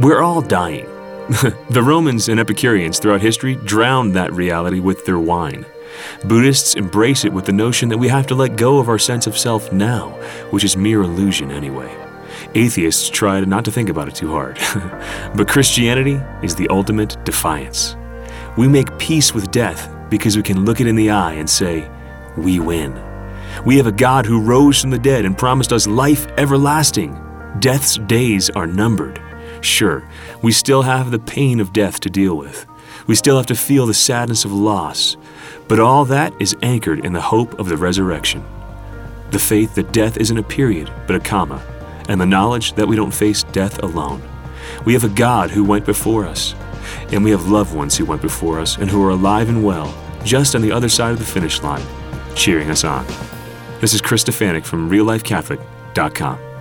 We're all dying. the Romans and Epicureans throughout history drowned that reality with their wine. Buddhists embrace it with the notion that we have to let go of our sense of self now, which is mere illusion anyway. Atheists try not to think about it too hard. but Christianity is the ultimate defiance. We make peace with death because we can look it in the eye and say, We win. We have a God who rose from the dead and promised us life everlasting. Death's days are numbered. Sure, we still have the pain of death to deal with. We still have to feel the sadness of loss. But all that is anchored in the hope of the resurrection. The faith that death isn't a period, but a comma, and the knowledge that we don't face death alone. We have a God who went before us, and we have loved ones who went before us and who are alive and well, just on the other side of the finish line, cheering us on. This is Chris Stefanick from RealLifeCatholic.com.